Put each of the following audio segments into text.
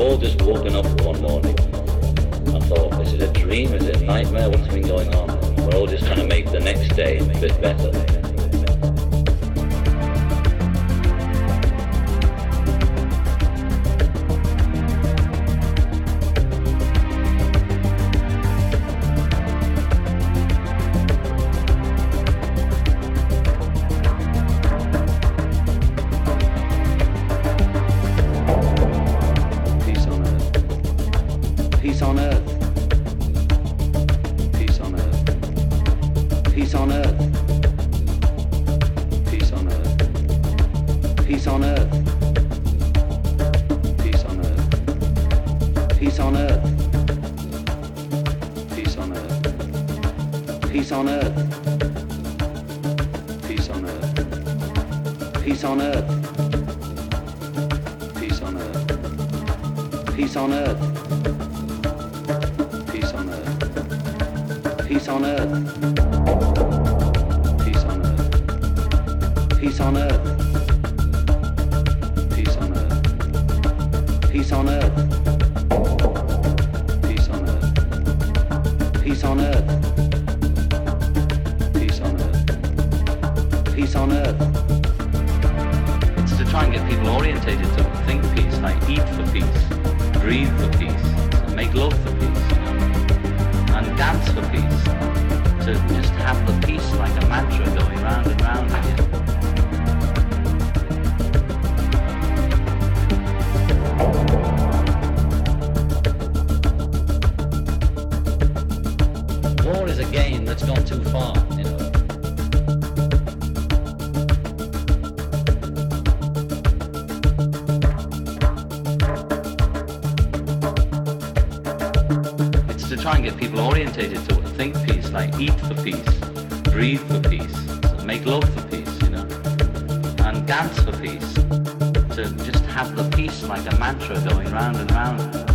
all just woken up one morning and thought, this is a dream, is it a nightmare, what's been going on? We're all just trying to make the next day a bit better. orientated to think peace, like eat for peace, breathe for peace, make love for peace, you know, and dance for peace. To just have the peace like a mantra going round and round.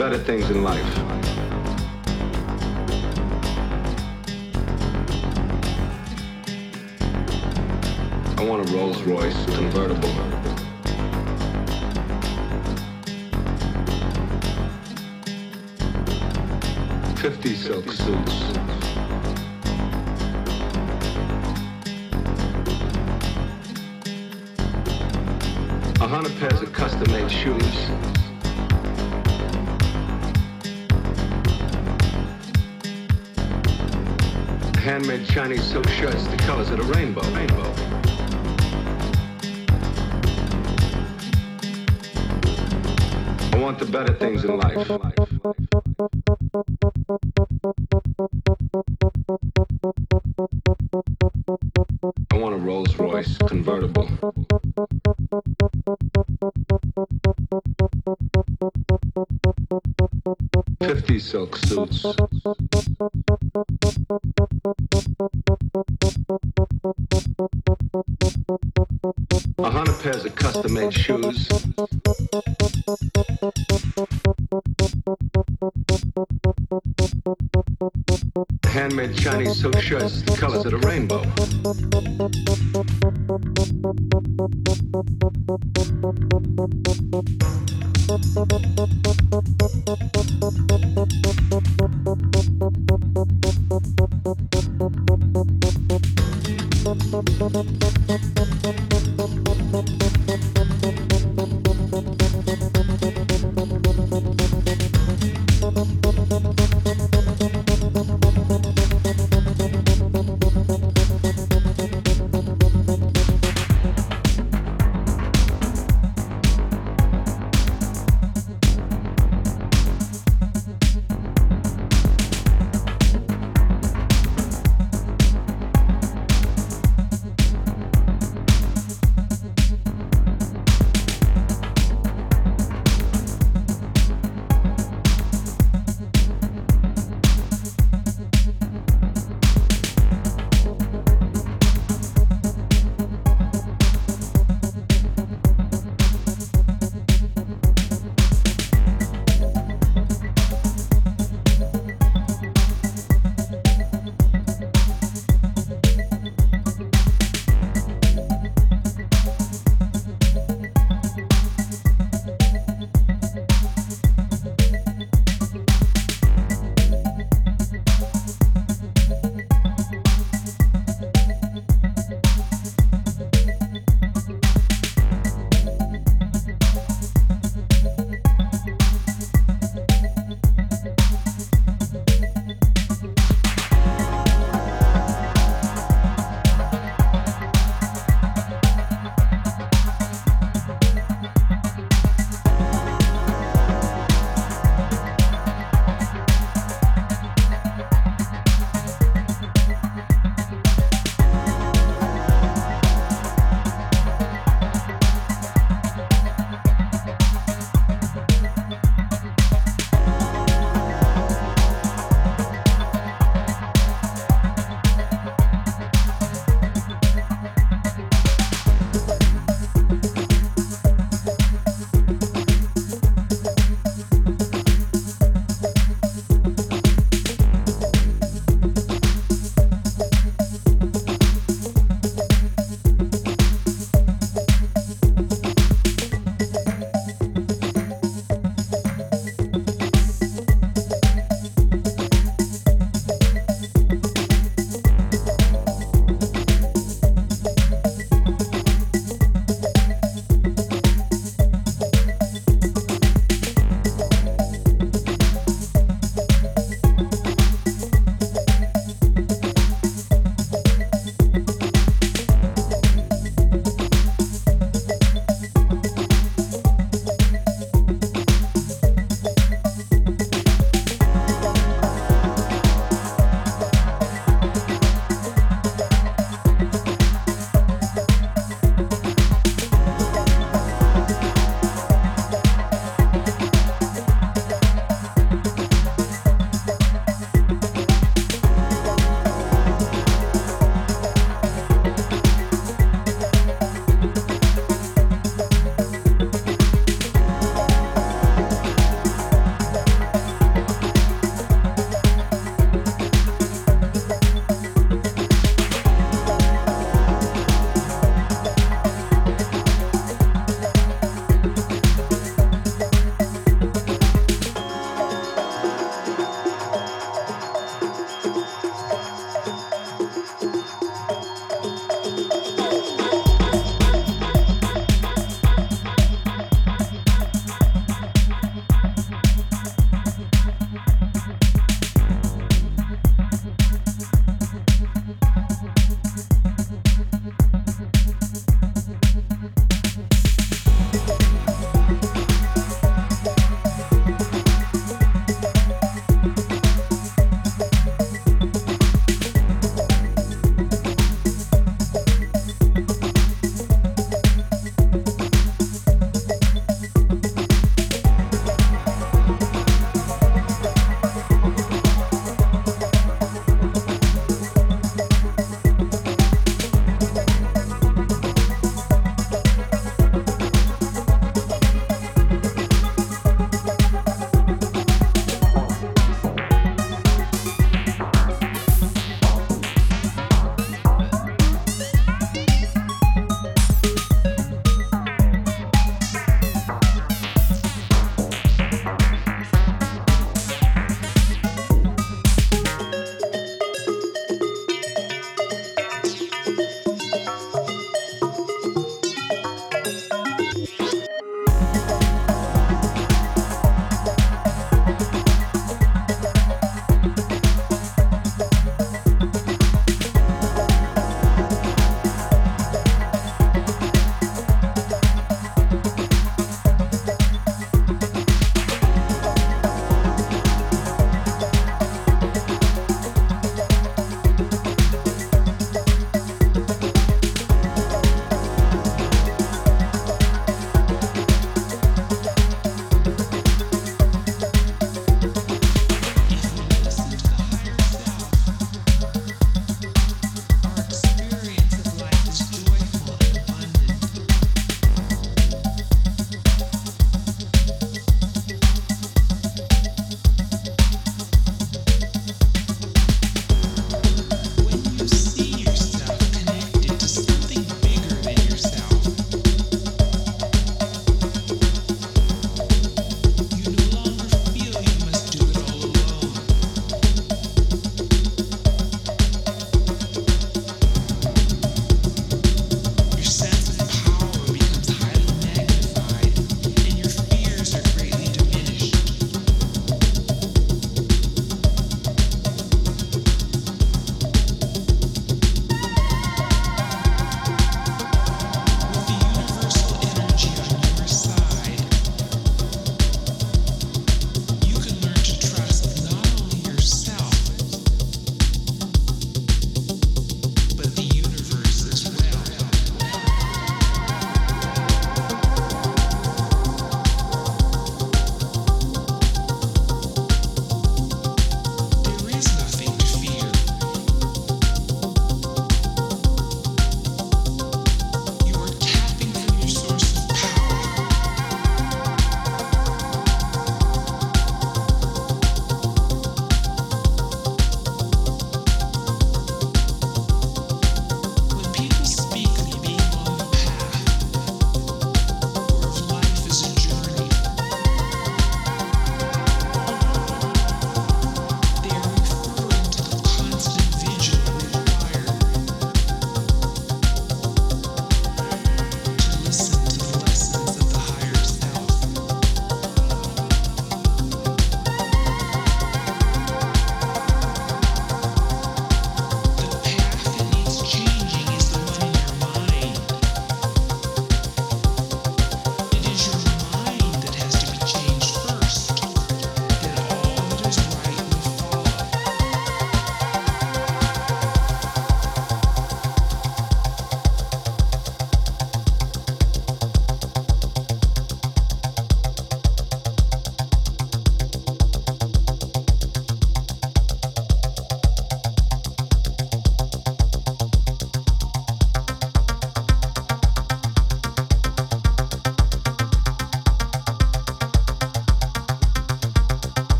Better things in life. Better things in life. I want a Rolls Royce convertible. Fifty silk suits. A hundred pairs of custom-made shoes. Handmade Chinese silk shirts, the colors of the rainbow.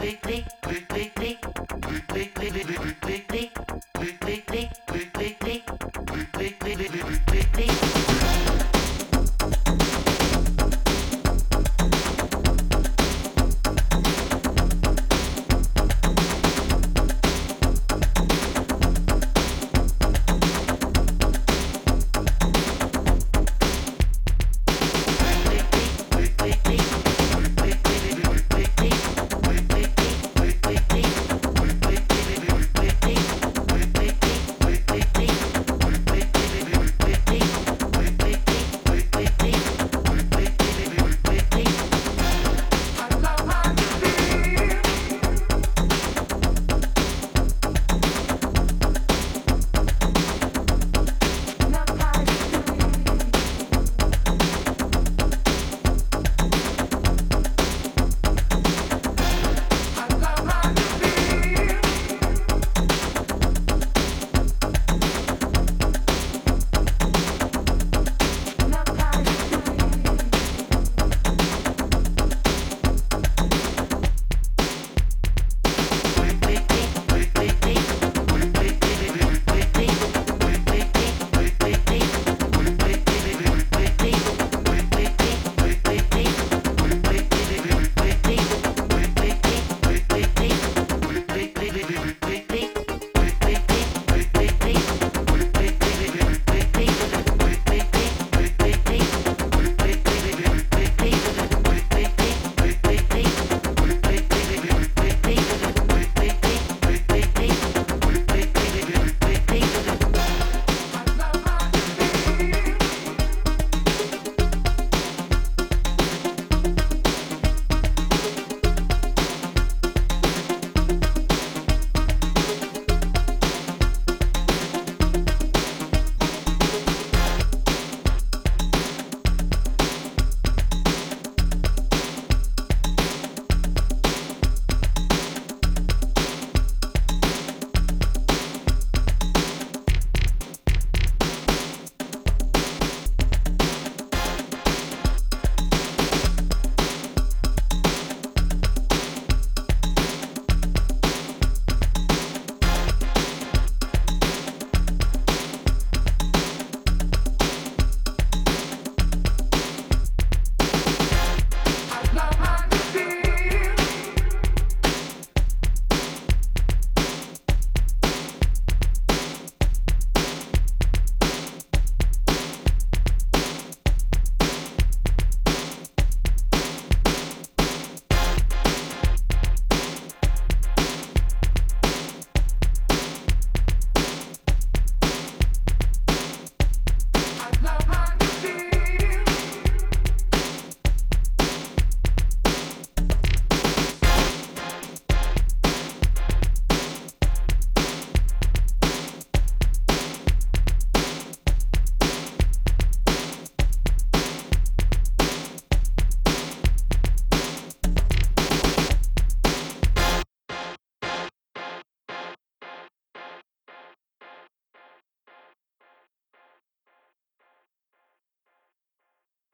Brick, brick, brick, brick, brick, brick, brick, brick, brick.